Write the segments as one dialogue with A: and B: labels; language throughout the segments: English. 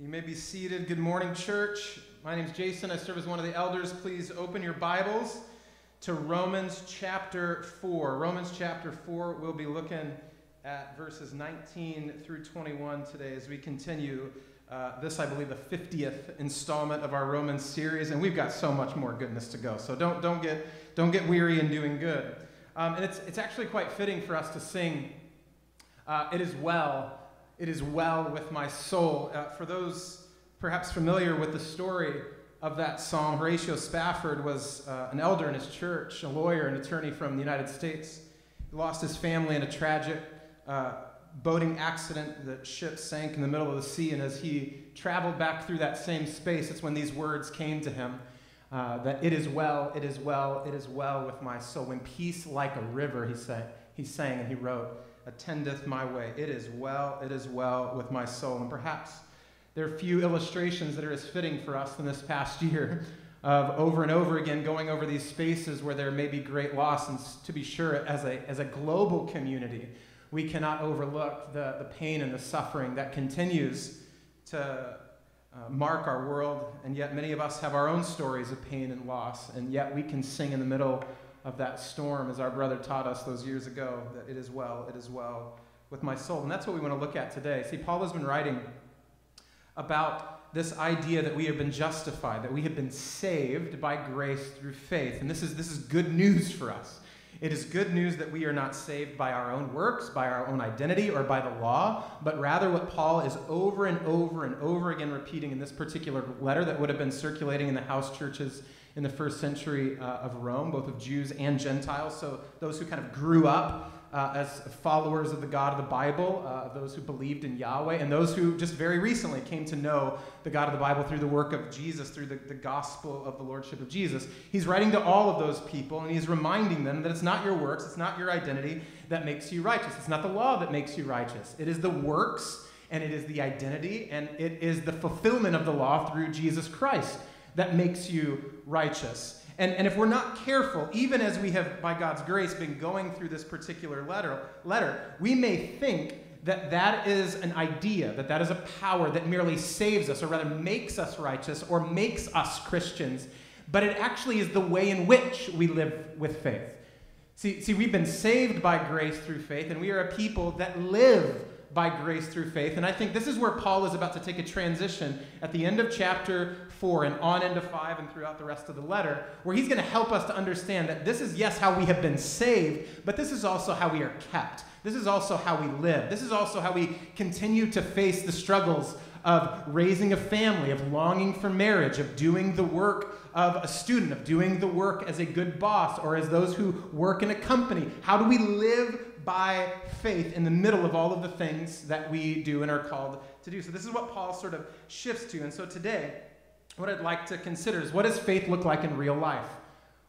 A: You may be seated. Good morning, church. My name is Jason. I serve as one of the elders. Please open your Bibles to Romans chapter 4. Romans chapter 4, we'll be looking at verses 19 through 21 today as we continue uh, this, I believe, the 50th installment of our Romans series. And we've got so much more goodness to go. So don't, don't, get, don't get weary in doing good. Um, and it's, it's actually quite fitting for us to sing, uh, It is Well it is well with my soul. Uh, for those perhaps familiar with the story of that psalm, Horatio Spafford was uh, an elder in his church, a lawyer, an attorney from the United States. He lost his family in a tragic uh, boating accident. The ship sank in the middle of the sea, and as he traveled back through that same space, it's when these words came to him. Uh, that it is well, it is well, it is well with my soul. When peace like a river, he, sang, he sang and he wrote, attendeth my way. It is well, it is well with my soul. And perhaps there are few illustrations that are as fitting for us than this past year of over and over again going over these spaces where there may be great loss. And to be sure, as a, as a global community, we cannot overlook the, the pain and the suffering that continues to uh, mark our world. And yet, many of us have our own stories of pain and loss. And yet, we can sing in the middle of that storm, as our brother taught us those years ago, that it is well, it is well with my soul. And that's what we want to look at today. See, Paul has been writing about this idea that we have been justified, that we have been saved by grace through faith. And this is, this is good news for us. It is good news that we are not saved by our own works, by our own identity, or by the law, but rather what Paul is over and over and over again repeating in this particular letter that would have been circulating in the house churches in the first century uh, of Rome, both of Jews and Gentiles. So those who kind of grew up uh, as followers of the God of the Bible, uh, those who believed in Yahweh, and those who just very recently came to know the God of the Bible through the work of Jesus, through the, the gospel of the Lordship of Jesus. He's writing to all of those people, and he's reminding them that it's not your works, it's not your identity that makes you righteous. It's not the law that makes you righteous. It is the works, and it is the identity, and it is the fulfillment of the law through Jesus Christ that makes you righteous. And, and if we're not careful, even as we have, by God's grace, been going through this particular letter, letter, we may think that that is an idea, that that is a power that merely saves us, or rather makes us righteous, or makes us Christians. But it actually is the way in which we live with faith. See, see, we've been saved by grace through faith, and we are a people that live by grace through faith. And I think this is where Paul is about to take a transition at the end of chapter 4 and on into 5 and throughout the rest of the letter, where he's going to help us to understand that this is, yes, how we have been saved, but this is also how we are kept. This is also how we live. This is also how we continue to face the struggles of raising a family, of longing for marriage, of doing the work of a student, of doing the work as a good boss or as those who work in a company. How do we live by faith in the middle of all of the things that we do and are called to do. So, this is what Paul sort of shifts to. And so, today, what I'd like to consider is what does faith look like in real life?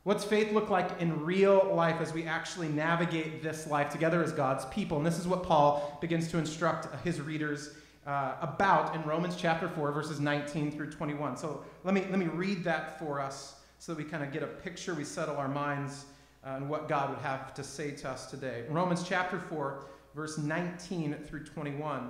A: What's faith look like in real life as we actually navigate this life together as God's people? And this is what Paul begins to instruct his readers uh, about in Romans chapter 4, verses 19 through 21. So let me, let me read that for us so that we kind of get a picture, we settle our minds uh, and what God would have to say to us today. Romans chapter 4, verse 19 through 21.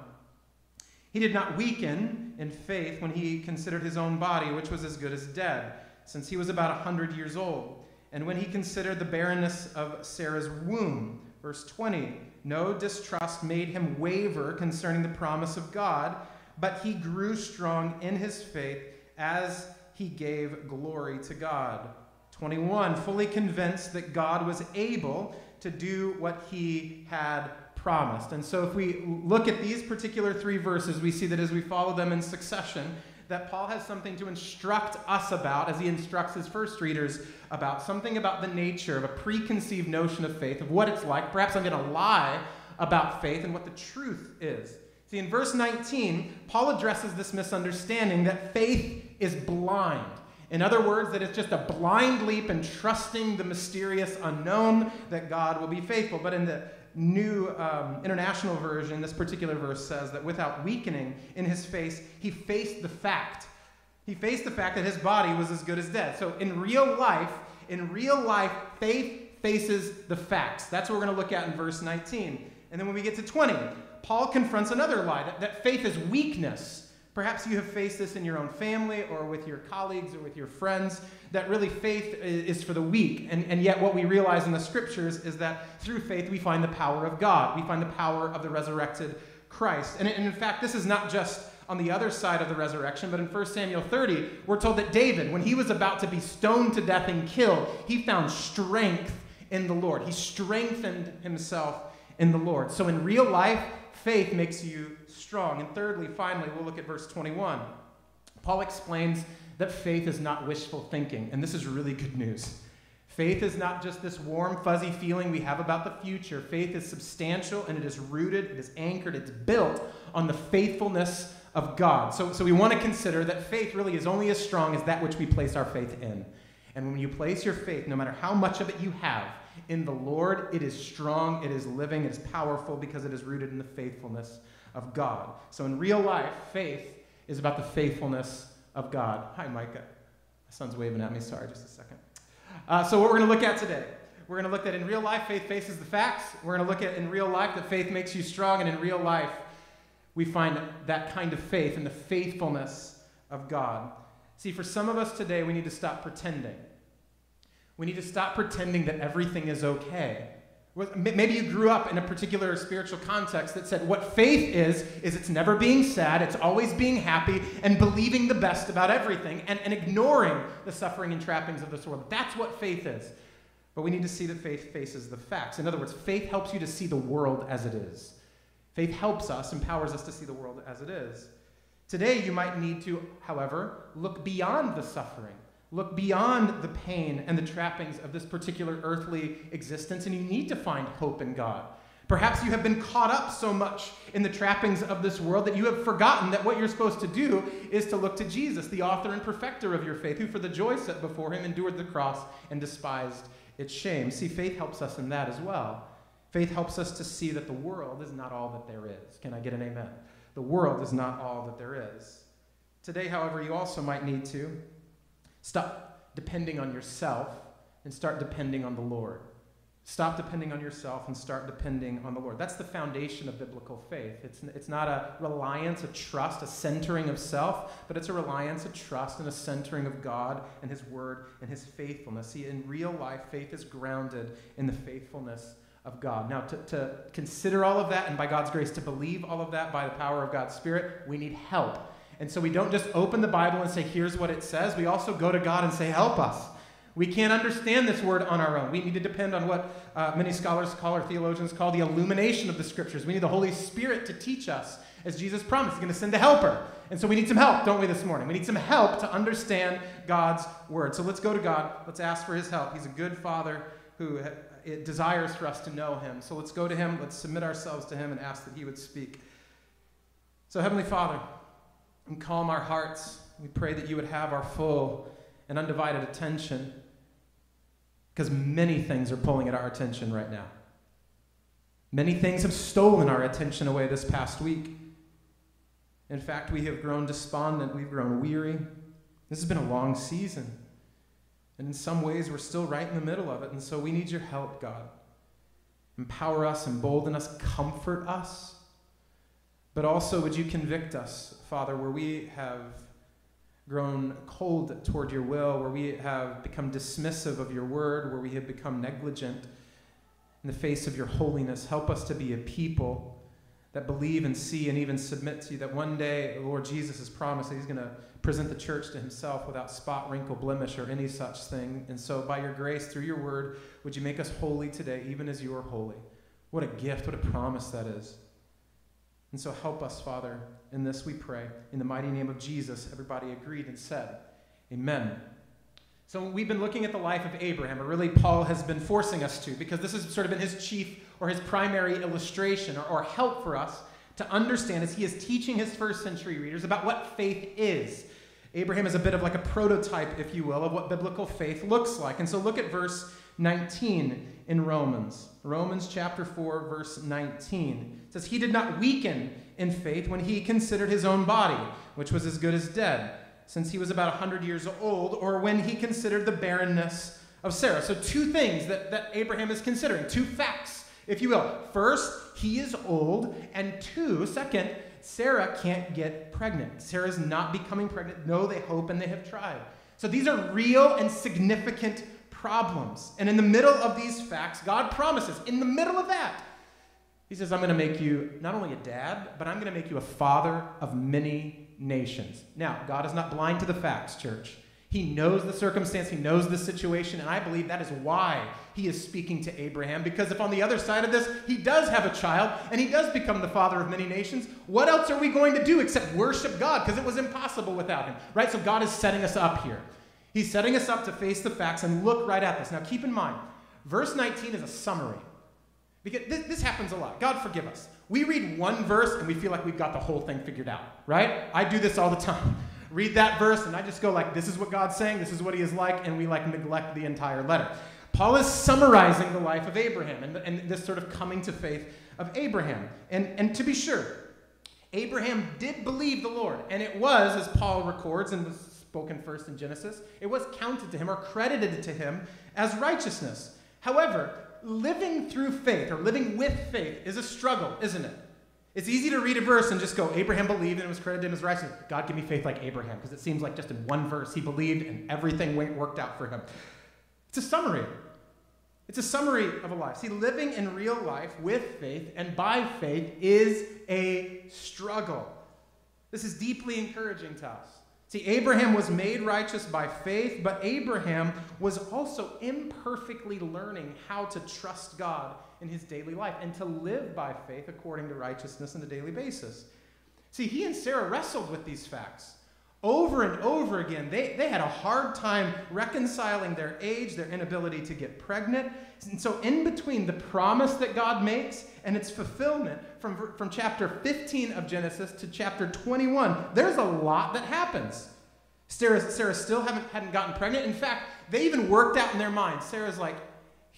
A: He did not weaken in faith when he considered his own body, which was as good as dead, since he was about a hundred years old. And when he considered the barrenness of Sarah's womb, verse 20, no distrust made him waver concerning the promise of God, but he grew strong in his faith as he gave glory to God. 21, fully convinced that God was able to do what he had promised. And so if we look at these particular three verses, we see that as we follow them in succession, that Paul has something to instruct us about as he instructs his first readers about something about the nature of a preconceived notion of faith, of what it's like. Perhaps I'm going to lie about faith and what the truth is. See, in verse 19, Paul addresses this misunderstanding that faith is blind. In other words, that it's just a blind leap in trusting the mysterious unknown that God will be faithful. But in the New um, International Version, this particular verse says that without weakening in his face, he faced the fact. He faced the fact that his body was as good as dead. So in real life, in real life, faith faces the facts. That's what we're going to look at in verse 19. And then when we get to 20, Paul confronts another lie that, that faith is weakness Perhaps you have faced this in your own family or with your colleagues or with your friends, that really faith is for the weak. And, and yet, what we realize in the scriptures is that through faith we find the power of God. We find the power of the resurrected Christ. And, and in fact, this is not just on the other side of the resurrection, but in 1 Samuel 30, we're told that David, when he was about to be stoned to death and killed, he found strength in the Lord. He strengthened himself in the Lord. So in real life, faith makes you strong. And thirdly, finally, we'll look at verse 21. Paul explains that faith is not wishful thinking, and this is really good news. Faith is not just this warm, fuzzy feeling we have about the future. Faith is substantial and it is rooted, it is anchored, it's built on the faithfulness of God. So, so we want to consider that faith really is only as strong as that which we place our faith in. And when you place your faith, no matter how much of it you have, in the Lord, it is strong, it is living, it is powerful because it is rooted in the faithfulness of God. So in real life, faith is about the faithfulness of God. Hi, Micah. My son's waving at me. Sorry, just a second. Uh, so, what we're going to look at today, we're going to look at in real life, faith faces the facts. We're going to look at in real life that faith makes you strong, and in real life, we find that kind of faith in the faithfulness of God. See, for some of us today, we need to stop pretending. We need to stop pretending that everything is okay. Maybe you grew up in a particular spiritual context that said what faith is, is it's never being sad, it's always being happy, and believing the best about everything, and, and ignoring the suffering and trappings of this world. That's what faith is. But we need to see that faith faces the facts. In other words, faith helps you to see the world as it is. Faith helps us, empowers us to see the world as it is. Today, you might need to, however, look beyond the suffering Look beyond the pain and the trappings of this particular earthly existence, and you need to find hope in God. Perhaps you have been caught up so much in the trappings of this world that you have forgotten that what you're supposed to do is to look to Jesus, the author and perfecter of your faith, who for the joy set before him endured the cross and despised its shame. See, faith helps us in that as well. Faith helps us to see that the world is not all that there is. Can I get an amen? The world is not all that there is. Today, however, you also might need to Stop depending on yourself and start depending on the Lord. Stop depending on yourself and start depending on the Lord. That's the foundation of biblical faith. It's, it's not a reliance, a trust, a centering of self, but it's a reliance, a trust, and a centering of God and His Word and His faithfulness. See, in real life, faith is grounded in the faithfulness of God. Now, to, to consider all of that and by God's grace to believe all of that by the power of God's Spirit, we need help. And so we don't just open the Bible and say, here's what it says. We also go to God and say, help us. We can't understand this word on our own. We need to depend on what uh, many scholars call or theologians call the illumination of the scriptures. We need the Holy Spirit to teach us, as Jesus promised. He's going to send a helper. And so we need some help, don't we, this morning? We need some help to understand God's word. So let's go to God. Let's ask for his help. He's a good father who uh, desires for us to know him. So let's go to him. Let's submit ourselves to him and ask that he would speak. So, Heavenly Father, and calm our hearts. We pray that you would have our full and undivided attention because many things are pulling at our attention right now. Many things have stolen our attention away this past week. In fact, we have grown despondent, we've grown weary. This has been a long season. And in some ways, we're still right in the middle of it. And so we need your help, God. Empower us, embolden us, comfort us. But also, would you convict us, Father, where we have grown cold toward your will, where we have become dismissive of your word, where we have become negligent in the face of your holiness. Help us to be a people that believe and see and even submit to you, that one day the Lord Jesus has promised that he's going to present the church to himself without spot, wrinkle, blemish, or any such thing. And so, by your grace, through your word, would you make us holy today, even as you are holy? What a gift, what a promise that is. And so help us, Father, in this we pray. In the mighty name of Jesus, everybody agreed and said, Amen. So we've been looking at the life of Abraham, or really Paul has been forcing us to, because this has sort of been his chief or his primary illustration or, or help for us to understand as he is teaching his first century readers about what faith is. Abraham is a bit of like a prototype, if you will, of what biblical faith looks like. And so look at verse 19 in Romans. Romans chapter 4, verse 19. It says, He did not weaken in faith when he considered his own body, which was as good as dead, since he was about 100 years old, or when he considered the barrenness of Sarah. So, two things that, that Abraham is considering, two facts, if you will. First, he is old, and two, second, Sarah can't get pregnant. Sarah's not becoming pregnant. No, they hope and they have tried. So these are real and significant problems. And in the middle of these facts, God promises, in the middle of that, He says, I'm going to make you not only a dad, but I'm going to make you a father of many nations. Now, God is not blind to the facts, church. He knows the circumstance, he knows the situation, and I believe that is why he is speaking to Abraham. Because if on the other side of this, he does have a child and he does become the father of many nations, what else are we going to do except worship God? Because it was impossible without him, right? So God is setting us up here. He's setting us up to face the facts and look right at this. Now, keep in mind, verse 19 is a summary. Because this, this happens a lot. God forgive us. We read one verse and we feel like we've got the whole thing figured out, right? I do this all the time. Read that verse and I just go like, this is what God's saying, this is what he is like, and we like neglect the entire letter. Paul is summarizing the life of Abraham and, and this sort of coming to faith of Abraham. And, and to be sure, Abraham did believe the Lord, and it was, as Paul records and was spoken first in Genesis, it was counted to him or credited to him as righteousness. However, living through faith or living with faith is a struggle, isn't it? It's easy to read a verse and just go, Abraham believed and it was credited him as righteous. God, give me faith like Abraham, because it seems like just in one verse he believed and everything worked out for him. It's a summary. It's a summary of a life. See, living in real life with faith and by faith is a struggle. This is deeply encouraging to us. See, Abraham was made righteous by faith, but Abraham was also imperfectly learning how to trust God in his daily life and to live by faith according to righteousness on a daily basis. See, he and Sarah wrestled with these facts. Over and over again, they, they had a hard time reconciling their age, their inability to get pregnant. And so, in between the promise that God makes and its fulfillment from, from chapter 15 of Genesis to chapter 21, there's a lot that happens. Sarah, Sarah still haven't, hadn't gotten pregnant. In fact, they even worked out in their minds. Sarah's like,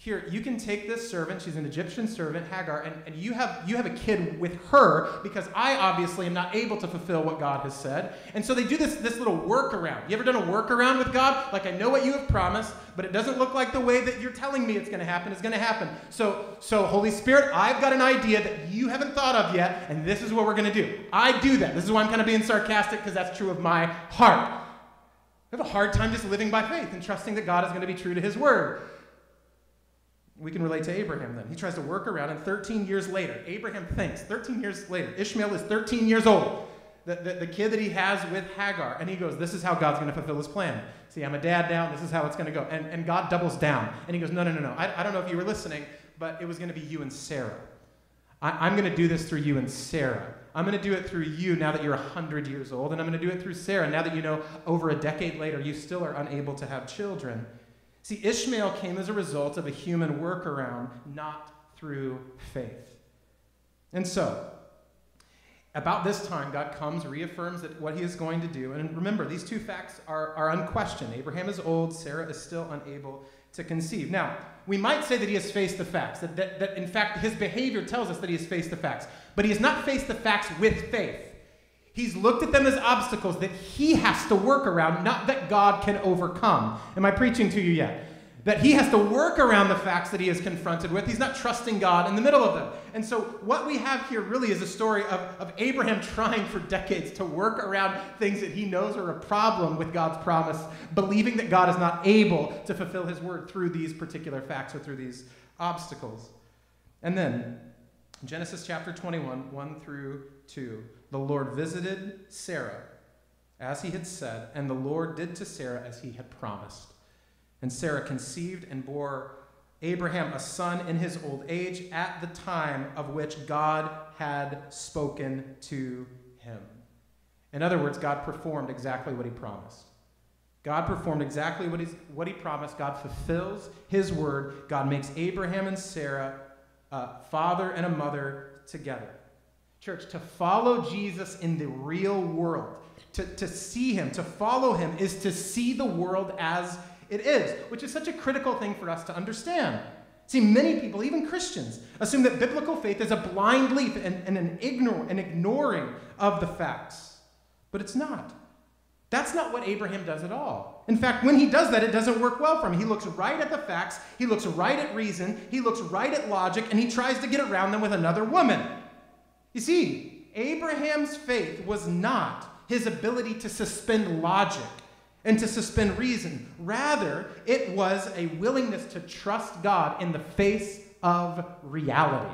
A: here, you can take this servant, she's an Egyptian servant, Hagar, and, and you, have, you have a kid with her because I obviously am not able to fulfill what God has said. And so they do this, this little workaround. You ever done a workaround with God? Like, I know what you have promised, but it doesn't look like the way that you're telling me it's going to happen is going to happen. So, so, Holy Spirit, I've got an idea that you haven't thought of yet, and this is what we're going to do. I do that. This is why I'm kind of being sarcastic because that's true of my heart. I have a hard time just living by faith and trusting that God is going to be true to his word we can relate to Abraham then. He tries to work around, and 13 years later, Abraham thinks, 13 years later, Ishmael is 13 years old, the, the, the kid that he has with Hagar, and he goes, This is how God's going to fulfill his plan. See, I'm a dad now, this is how it's going to go. And, and God doubles down, and he goes, No, no, no, no. I, I don't know if you were listening, but it was going to be you and Sarah. I, I'm going to do this through you and Sarah. I'm going to do it through you now that you're 100 years old, and I'm going to do it through Sarah now that you know over a decade later you still are unable to have children. See, Ishmael came as a result of a human workaround, not through faith. And so, about this time, God comes, reaffirms that what he is going to do. And remember, these two facts are, are unquestioned. Abraham is old, Sarah is still unable to conceive. Now, we might say that he has faced the facts, that, that, that in fact his behavior tells us that he has faced the facts, but he has not faced the facts with faith. He's looked at them as obstacles that he has to work around, not that God can overcome. Am I preaching to you yet? That he has to work around the facts that he is confronted with. He's not trusting God in the middle of them. And so, what we have here really is a story of, of Abraham trying for decades to work around things that he knows are a problem with God's promise, believing that God is not able to fulfill his word through these particular facts or through these obstacles. And then, Genesis chapter 21, 1 through 2 the Lord visited Sarah as he had said, and the Lord did to Sarah as he had promised. And Sarah conceived and bore Abraham a son in his old age at the time of which God had spoken to him. In other words, God performed exactly what he promised. God performed exactly what, what he promised. God fulfills his word. God makes Abraham and Sarah a father and a mother together. Church, to follow Jesus in the real world, to, to see him, to follow him, is to see the world as it is, which is such a critical thing for us to understand. See, many people, even Christians, assume that biblical faith is a blind leap and, and an, ignore, an ignoring of the facts. But it's not. That's not what Abraham does at all. In fact, when he does that, it doesn't work well for him. He looks right at the facts, he looks right at reason, he looks right at logic, and he tries to get around them with another woman. You see, Abraham's faith was not his ability to suspend logic and to suspend reason. Rather, it was a willingness to trust God in the face of reality.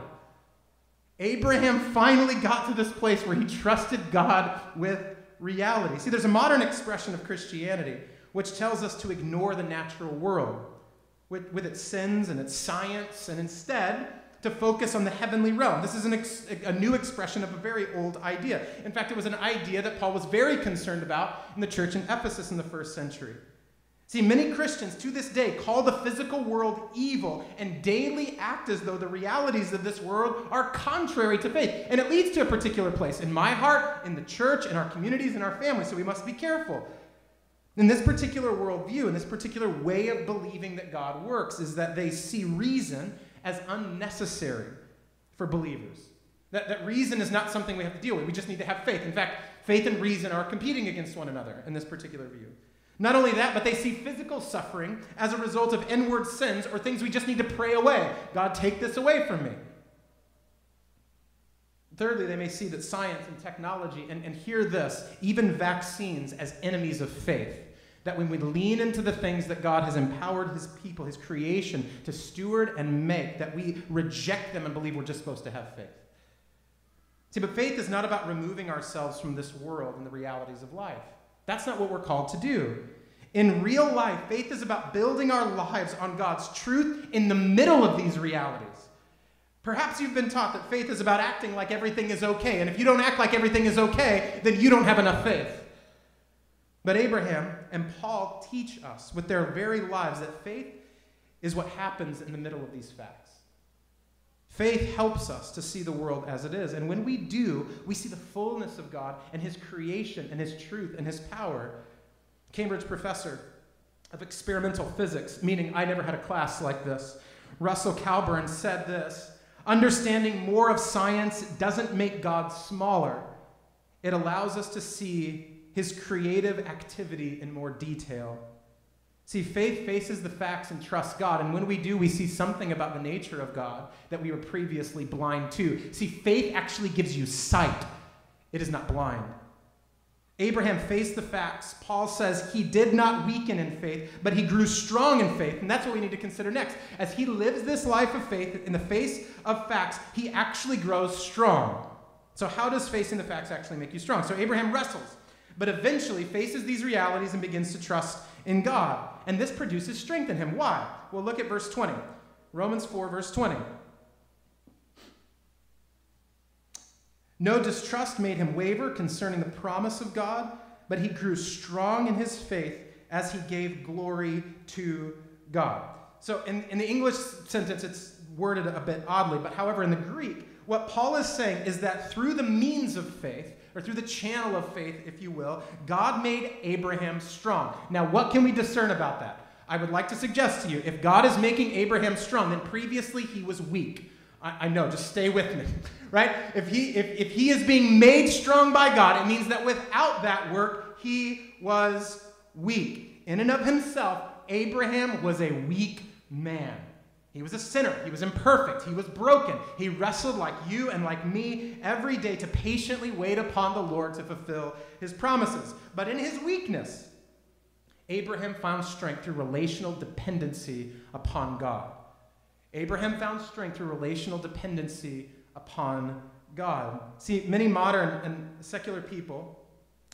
A: Abraham finally got to this place where he trusted God with reality. See, there's a modern expression of Christianity which tells us to ignore the natural world with, with its sins and its science, and instead to focus on the heavenly realm. This is ex- a new expression of a very old idea. In fact, it was an idea that Paul was very concerned about in the church in Ephesus in the first century. See, many Christians to this day call the physical world evil and daily act as though the realities of this world are contrary to faith. And it leads to a particular place in my heart, in the church, in our communities, in our families. So we must be careful. In this particular worldview, in this particular way of believing that God works, is that they see reason as unnecessary for believers. That, that reason is not something we have to deal with. We just need to have faith. In fact, faith and reason are competing against one another in this particular view. Not only that, but they see physical suffering as a result of inward sins or things we just need to pray away. God, take this away from me. Thirdly, they may see that science and technology, and, and hear this, even vaccines, as enemies of faith. That when we lean into the things that God has empowered His people, His creation, to steward and make, that we reject them and believe we're just supposed to have faith. See, but faith is not about removing ourselves from this world and the realities of life. That's not what we're called to do. In real life, faith is about building our lives on God's truth in the middle of these realities. Perhaps you've been taught that faith is about acting like everything is okay, and if you don't act like everything is okay, then you don't have enough faith. But Abraham and Paul teach us with their very lives that faith is what happens in the middle of these facts. Faith helps us to see the world as it is. And when we do, we see the fullness of God and His creation and His truth and His power. Cambridge professor of experimental physics, meaning I never had a class like this, Russell Cowburn said this Understanding more of science doesn't make God smaller, it allows us to see His creative activity in more detail. See, faith faces the facts and trusts God. And when we do, we see something about the nature of God that we were previously blind to. See, faith actually gives you sight, it is not blind. Abraham faced the facts. Paul says he did not weaken in faith, but he grew strong in faith. And that's what we need to consider next. As he lives this life of faith in the face of facts, he actually grows strong. So, how does facing the facts actually make you strong? So, Abraham wrestles, but eventually faces these realities and begins to trust in God. And this produces strength in him. Why? Well, look at verse 20. Romans 4, verse 20. No distrust made him waver concerning the promise of God, but he grew strong in his faith as he gave glory to God. So, in, in the English sentence, it's worded a bit oddly, but however, in the Greek, what Paul is saying is that through the means of faith, or through the channel of faith, if you will, God made Abraham strong. Now, what can we discern about that? I would like to suggest to you if God is making Abraham strong, then previously he was weak. I, I know, just stay with me, right? If he, if, if he is being made strong by God, it means that without that work, he was weak. In and of himself, Abraham was a weak man. He was a sinner. He was imperfect. He was broken. He wrestled like you and like me every day to patiently wait upon the Lord to fulfill his promises. But in his weakness, Abraham found strength through relational dependency upon God. Abraham found strength through relational dependency upon God. See, many modern and secular people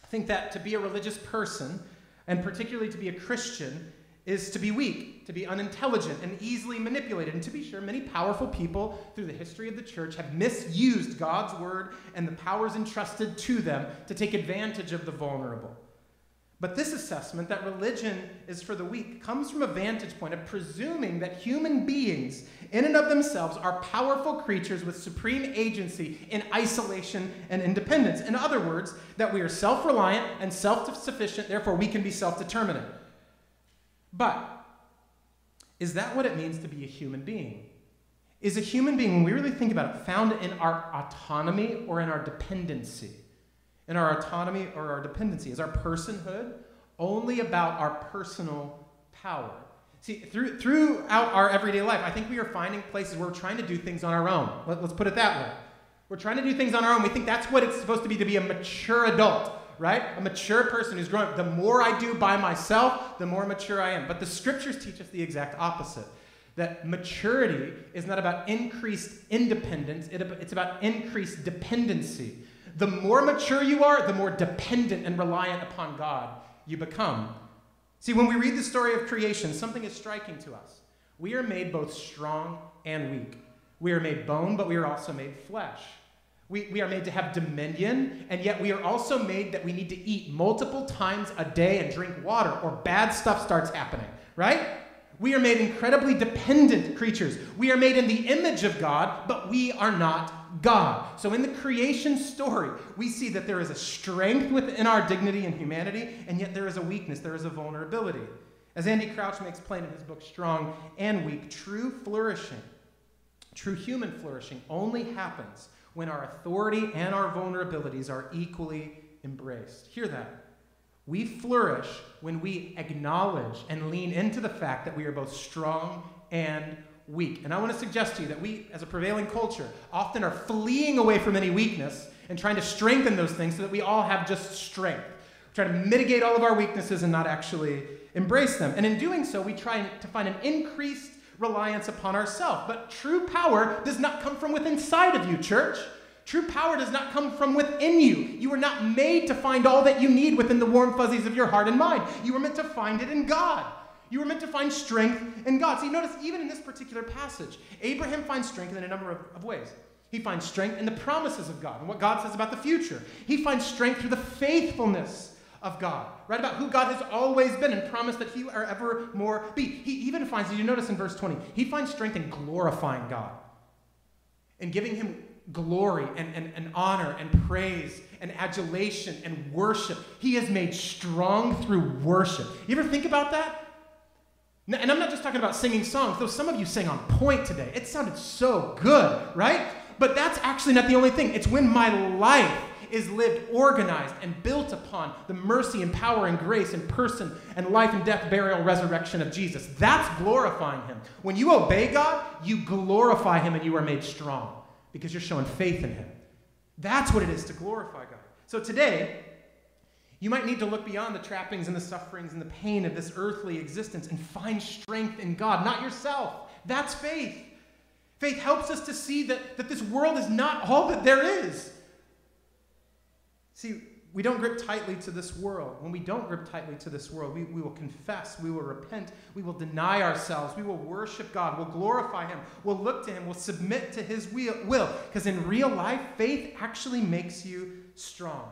A: think that to be a religious person, and particularly to be a Christian, is to be weak, to be unintelligent, and easily manipulated. And to be sure, many powerful people through the history of the church have misused God's word and the powers entrusted to them to take advantage of the vulnerable. But this assessment that religion is for the weak comes from a vantage point of presuming that human beings, in and of themselves, are powerful creatures with supreme agency in isolation and independence. In other words, that we are self reliant and self sufficient, therefore, we can be self determinate. But is that what it means to be a human being? Is a human being, when we really think about it, found in our autonomy or in our dependency? In our autonomy or our dependency? Is our personhood only about our personal power? See, through, throughout our everyday life, I think we are finding places where we're trying to do things on our own. Let, us put it that way. We're trying to do things on our own. We think that's what it's supposed to be to be a mature adult, right? A mature person who's growing up. The more I do by myself, the more mature I am. But the scriptures teach us the exact opposite that maturity is not about increased independence, it's about increased dependency. The more mature you are, the more dependent and reliant upon God you become. See, when we read the story of creation, something is striking to us. We are made both strong and weak. We are made bone, but we are also made flesh. We, we are made to have dominion, and yet we are also made that we need to eat multiple times a day and drink water, or bad stuff starts happening, right? We are made incredibly dependent creatures. We are made in the image of God, but we are not God. So in the creation story, we see that there is a strength within our dignity and humanity, and yet there is a weakness, there is a vulnerability. As Andy Crouch makes plain in his book, Strong and Weak, true flourishing, true human flourishing only happens when our authority and our vulnerabilities are equally embraced. Hear that. We flourish when we acknowledge and lean into the fact that we are both strong and weak. And I want to suggest to you that we, as a prevailing culture, often are fleeing away from any weakness and trying to strengthen those things so that we all have just strength. We try to mitigate all of our weaknesses and not actually embrace them. And in doing so, we try to find an increased reliance upon ourselves. But true power does not come from within inside of you, church. True power does not come from within you. You are not made to find all that you need within the warm fuzzies of your heart and mind. You were meant to find it in God. You were meant to find strength in God. See, notice even in this particular passage, Abraham finds strength in a number of, of ways. He finds strength in the promises of God and what God says about the future. He finds strength through the faithfulness of God, right? About who God has always been and promised that He will ever more be. He even finds, did you notice in verse 20, he finds strength in glorifying God and giving Him glory and, and, and honor and praise and adulation and worship. He is made strong through worship. You ever think about that? And I'm not just talking about singing songs, though some of you sang on point today. It sounded so good, right? But that's actually not the only thing. It's when my life is lived organized and built upon the mercy and power and grace and person and life and death, burial, resurrection of Jesus. That's glorifying Him. When you obey God, you glorify Him and you are made strong because you're showing faith in Him. That's what it is to glorify God. So today, you might need to look beyond the trappings and the sufferings and the pain of this earthly existence and find strength in God, not yourself. That's faith. Faith helps us to see that, that this world is not all that there is. See, we don't grip tightly to this world. When we don't grip tightly to this world, we, we will confess, we will repent, we will deny ourselves, we will worship God, we'll glorify Him, we'll look to Him, we'll submit to His will. Because in real life, faith actually makes you strong.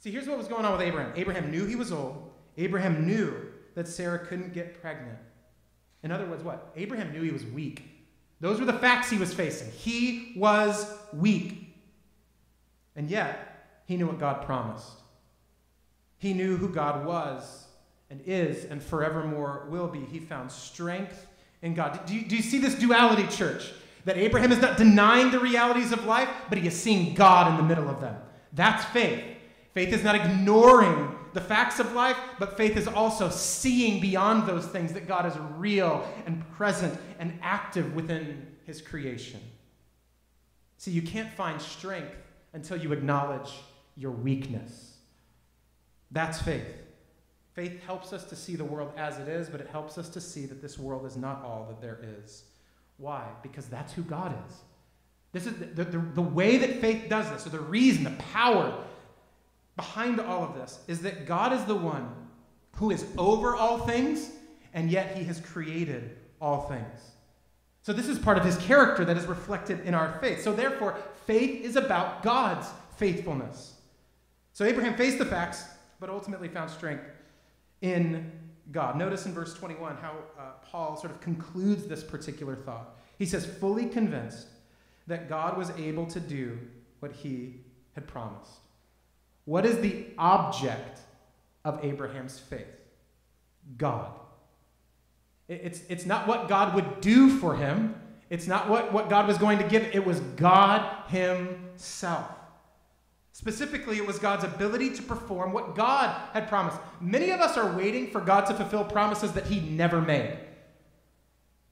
A: See, here's what was going on with Abraham Abraham knew he was old, Abraham knew that Sarah couldn't get pregnant. In other words, what? Abraham knew he was weak. Those were the facts he was facing. He was weak. And yet, he knew what God promised. He knew who God was and is and forevermore will be. He found strength in God. Do you, do you see this duality, church? That Abraham is not denying the realities of life, but he is seeing God in the middle of them. That's faith. Faith is not ignoring the facts of life, but faith is also seeing beyond those things that God is real and present and active within his creation. See, you can't find strength until you acknowledge your weakness. That's faith. Faith helps us to see the world as it is, but it helps us to see that this world is not all that there is. Why? Because that's who God is. This is the, the, the, way that faith does this, or the reason, the power behind all of this, is that God is the one who is over all things, and yet he has created all things. So, this is part of his character that is reflected in our faith. So, therefore, faith is about God's faithfulness. So Abraham faced the facts, but ultimately found strength in God. Notice in verse 21 how uh, Paul sort of concludes this particular thought. He says, fully convinced that God was able to do what he had promised. What is the object of Abraham's faith? God. It's, it's not what God would do for him, it's not what, what God was going to give, it was God Himself. Specifically, it was God's ability to perform what God had promised. Many of us are waiting for God to fulfill promises that He never made.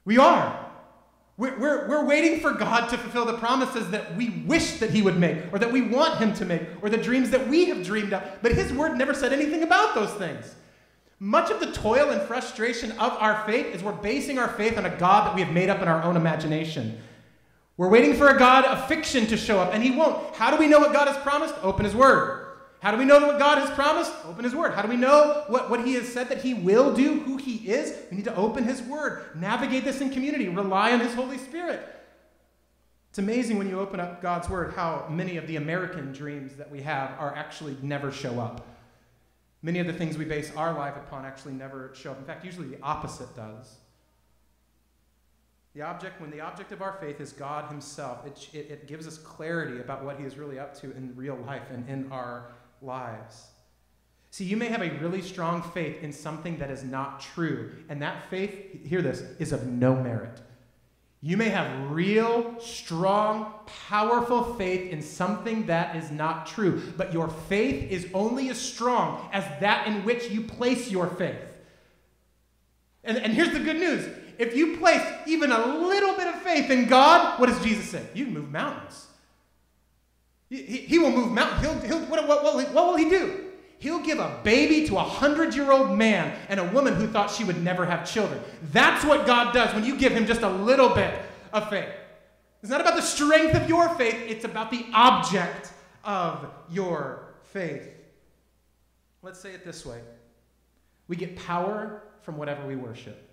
A: We are. We're, we're, we're waiting for God to fulfill the promises that we wish that He would make, or that we want Him to make, or the dreams that we have dreamed up. But His word never said anything about those things. Much of the toil and frustration of our faith is we're basing our faith on a God that we have made up in our own imagination. We're waiting for a God of fiction to show up, and He won't. How do we know what God has promised? Open His Word. How do we know what God has promised? Open His Word. How do we know what, what He has said that He will do, who He is? We need to open His Word, navigate this in community, rely on His Holy Spirit. It's amazing when you open up God's Word how many of the American dreams that we have are actually never show up. Many of the things we base our life upon actually never show up. In fact, usually the opposite does. The object, when the object of our faith is God Himself, it, it, it gives us clarity about what He is really up to in real life and in our lives. See, you may have a really strong faith in something that is not true, and that faith, hear this, is of no merit. You may have real, strong, powerful faith in something that is not true, but your faith is only as strong as that in which you place your faith. And, and here's the good news if you place even a little bit of faith in God, what does Jesus say? You move mountains. He, he will move mountains. He'll, he'll, what, what, what, what will he do? He'll give a baby to a hundred year old man and a woman who thought she would never have children. That's what God does when you give him just a little bit of faith. It's not about the strength of your faith, it's about the object of your faith. Let's say it this way we get power from whatever we worship.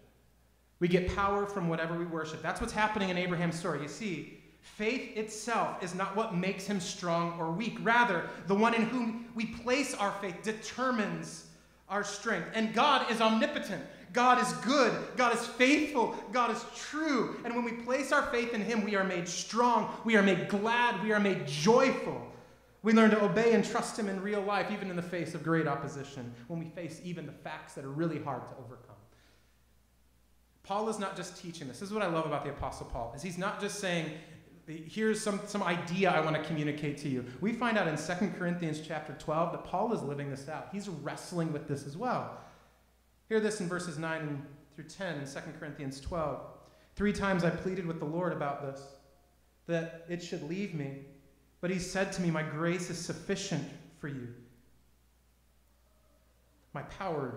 A: We get power from whatever we worship. That's what's happening in Abraham's story. You see, Faith itself is not what makes him strong or weak. Rather, the one in whom we place our faith determines our strength. And God is omnipotent. God is good. God is faithful. God is true. And when we place our faith in Him, we are made strong. We are made glad. We are made joyful. We learn to obey and trust Him in real life, even in the face of great opposition, when we face even the facts that are really hard to overcome. Paul is not just teaching this. This is what I love about the Apostle Paul, is he's not just saying, here's some, some idea I want to communicate to you. We find out in 2 Corinthians chapter 12 that Paul is living this out. He's wrestling with this as well. Hear this in verses 9 through 10 in 2 Corinthians 12. Three times I pleaded with the Lord about this, that it should leave me. But he said to me, My grace is sufficient for you. My power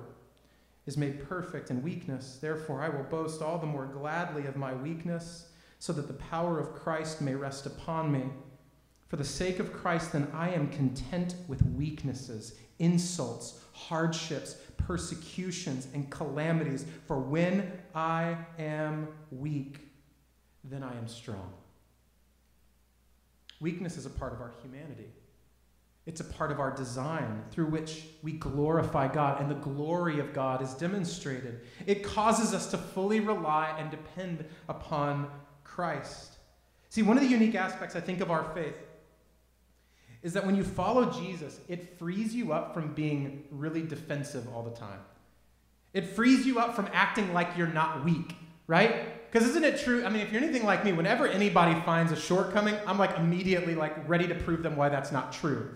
A: is made perfect in weakness. Therefore, I will boast all the more gladly of my weakness so that the power of Christ may rest upon me. For the sake of Christ, then, I am content with weaknesses, insults, hardships, persecutions, and calamities. For when I am weak, then I am strong. Weakness is a part of our humanity. It's a part of our design through which we glorify God, and the glory of God is demonstrated. It causes us to fully rely and depend upon Christ. See, one of the unique aspects, I think, of our faith is that when you follow Jesus, it frees you up from being really defensive all the time. It frees you up from acting like you're not weak, right? Because isn't it true? I mean, if you're anything like me, whenever anybody finds a shortcoming, I'm like immediately like ready to prove them why that's not true.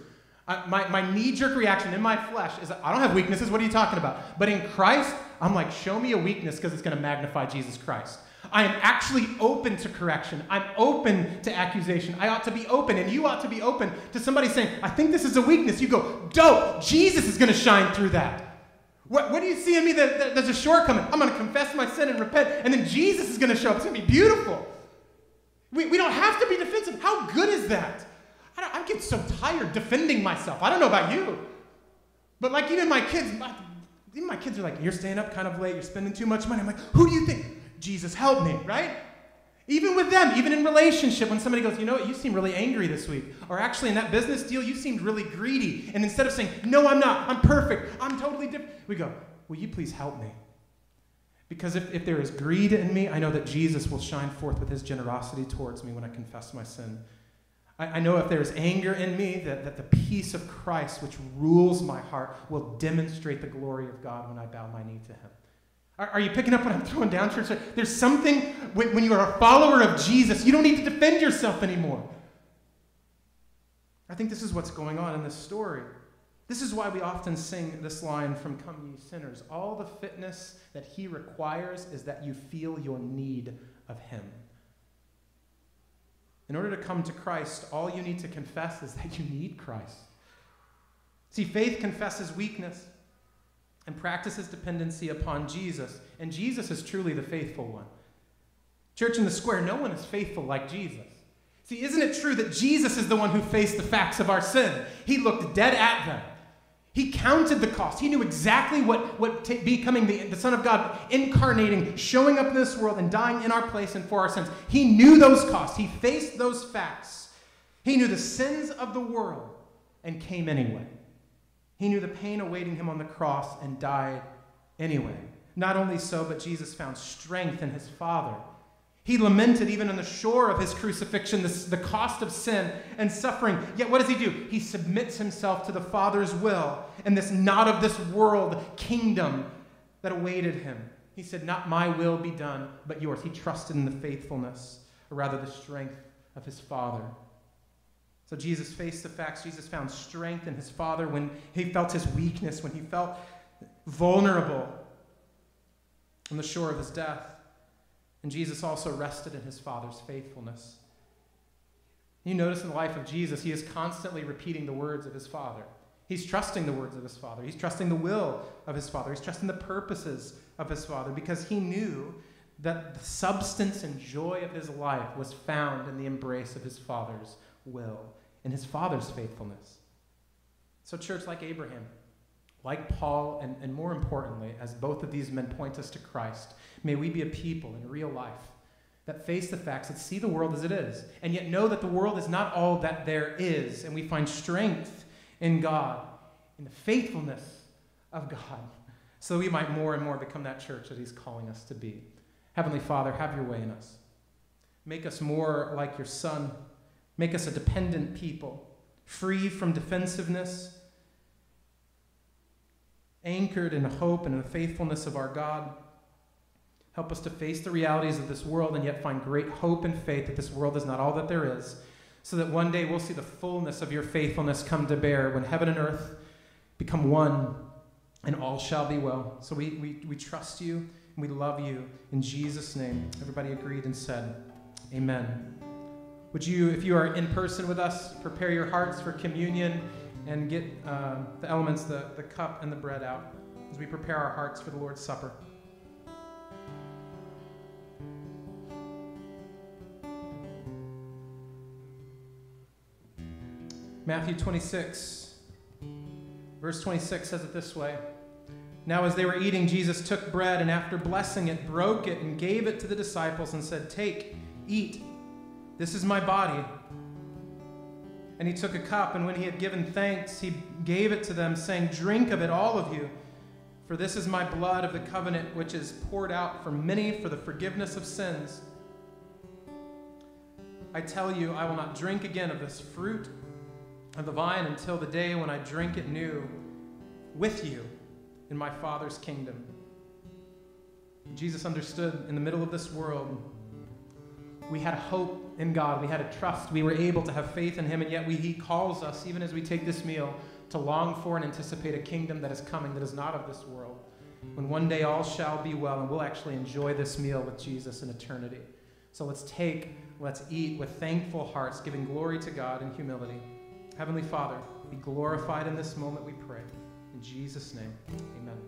A: My my knee jerk reaction in my flesh is I don't have weaknesses. What are you talking about? But in Christ, I'm like, show me a weakness because it's going to magnify Jesus Christ. I am actually open to correction. I'm open to accusation. I ought to be open, and you ought to be open to somebody saying, I think this is a weakness. You go, dope, Jesus is going to shine through that. What, what do you see in me that, that there's a shortcoming? I'm going to confess my sin and repent, and then Jesus is going to show up. It's going to be beautiful. We, we don't have to be defensive. How good is that? I, I get so tired defending myself. I don't know about you. But like even my kids, my, even my kids are like, you're staying up kind of late, you're spending too much money. I'm like, who do you think? Jesus, help me, right? Even with them, even in relationship, when somebody goes, you know what, you seem really angry this week. Or actually, in that business deal, you seemed really greedy. And instead of saying, no, I'm not, I'm perfect, I'm totally different, we go, will you please help me? Because if, if there is greed in me, I know that Jesus will shine forth with his generosity towards me when I confess my sin. I, know if there is anger in me, that, that the peace of Christ, which rules my heart, will demonstrate the glory of God when I bow my knee to him. Are, are you picking up what I'm throwing down, church? There's something when, when you are a follower of Jesus, you don't need to defend yourself anymore. I think this is what's going on in this story. This is why we often sing this line from Come Ye Sinners. All the fitness that He requires is that you feel your need of Him. In order to come to Christ, all you need to confess is that you need Christ. See, faith confesses weakness and practices dependency upon Jesus, and Jesus is truly the faithful one. Church in the square, no one is faithful like Jesus. See, isn't it true that Jesus is the one who faced the facts of our sin? He looked dead at them. He counted the cost. He knew exactly what, what t- becoming the, the Son of God, incarnating, showing up in this world, and dying in our place and for our sins. He knew those costs. He faced those facts. He knew the sins of the world and came anyway. He knew the pain awaiting him on the cross and died anyway. Not only so, but Jesus found strength in his Father he lamented even on the shore of his crucifixion this, the cost of sin and suffering. Yet what does he do? He submits himself to the Father's will and this not of this world kingdom that awaited him. He said, Not my will be done, but yours. He trusted in the faithfulness, or rather the strength of his Father. So Jesus faced the facts. Jesus found strength in his Father when he felt his weakness, when he felt vulnerable on the shore of his death. And Jesus also rested in his Father's faithfulness. You notice in the life of Jesus, he is constantly repeating the words of his Father. He's trusting the words of his Father. He's trusting the will of his Father. He's trusting the purposes of his Father because he knew that the substance and joy of his life was found in the embrace of his Father's will, in his Father's faithfulness. So, church, like Abraham, like Paul, and, and more importantly, as both of these men point us to Christ, may we be a people in real life that face the facts, that see the world as it is, and yet know that the world is not all that there is, and we find strength in God, in the faithfulness of God, so we might more and more become that church that He's calling us to be. Heavenly Father, have your way in us. Make us more like your Son. Make us a dependent people, free from defensiveness anchored in hope and in the faithfulness of our God. Help us to face the realities of this world and yet find great hope and faith that this world is not all that there is, so that one day we'll see the fullness of your faithfulness come to bear when heaven and earth become one and all shall be well. So we, we, we trust you and we love you. In Jesus' name, everybody agreed and said, Amen. Would you, if you are in person with us, prepare your hearts for communion? And get uh, the elements, the, the cup and the bread out as we prepare our hearts for the Lord's Supper. Matthew 26, verse 26 says it this way Now, as they were eating, Jesus took bread and after blessing it, broke it and gave it to the disciples and said, Take, eat. This is my body and he took a cup, and when he had given thanks, he gave it to them, saying, Drink of it, all of you, for this is my blood of the covenant, which is poured out for many for the forgiveness of sins. I tell you, I will not drink again of this fruit of the vine until the day when I drink it new with you in my Father's kingdom. Jesus understood in the middle of this world we had hope in God. We had a trust. We were able to have faith in Him, and yet we, He calls us, even as we take this meal, to long for and anticipate a kingdom that is coming that is not of this world. When one day all shall be well, and we'll actually enjoy this meal with Jesus in eternity. So let's take, let's eat with thankful hearts, giving glory to God in humility. Heavenly Father, be glorified in this moment, we pray. In Jesus' name, amen.